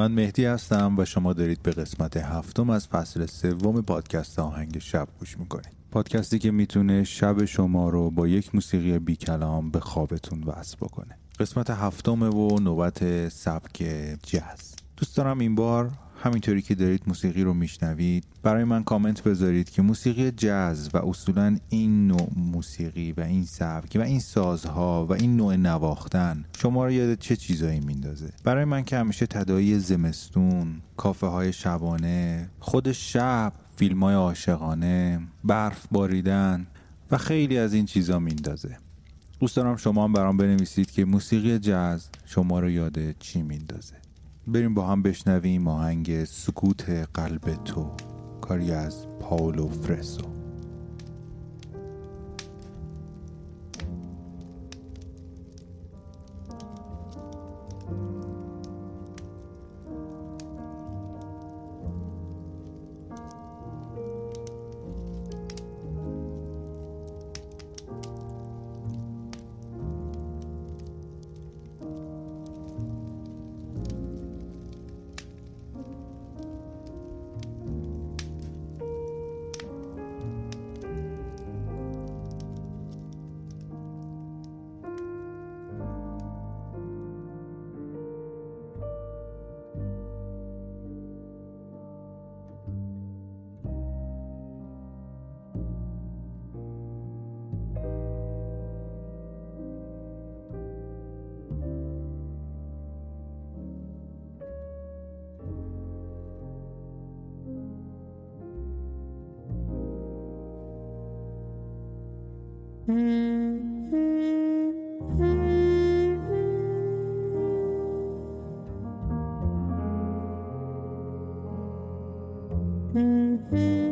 من مهدی هستم و شما دارید به قسمت هفتم از فصل سوم پادکست آهنگ شب گوش می‌کنید. پادکستی که می‌تونه شب شما رو با یک موسیقی بی کلام به خوابتون وصل بکنه. قسمت هفتم و نوبت سبک جاز. دوست دارم این بار همینطوری که دارید موسیقی رو میشنوید برای من کامنت بذارید که موسیقی جاز و اصولا این نوع موسیقی و این سبک و این سازها و این نوع نواختن شما رو یاد چه چیزایی میندازه؟ برای من که همیشه تدایی زمستون کافه های شبانه خود شب فیلم های عاشقانه برف باریدن و خیلی از این چیزا میندازه. دوست دارم شما هم برام بنویسید که موسیقی جاز شما رو یاد چی میندازه. بریم با هم بشنویم آهنگ سکوت قلب تو کاری از پاولو فرسو. Mm-hmm. mm-hmm.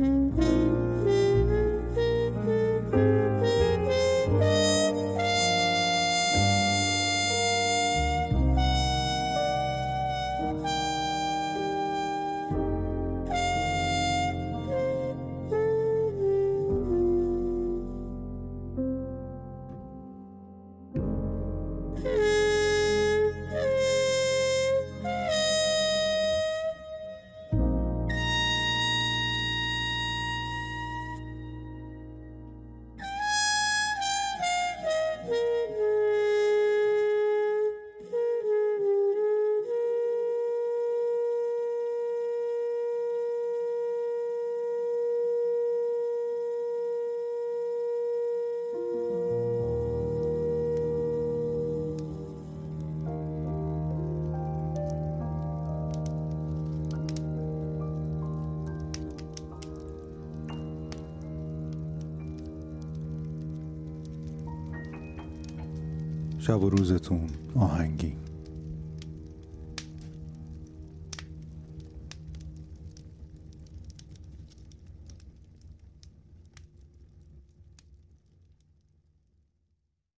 Mm-hmm. شب و روزتون آهنگین.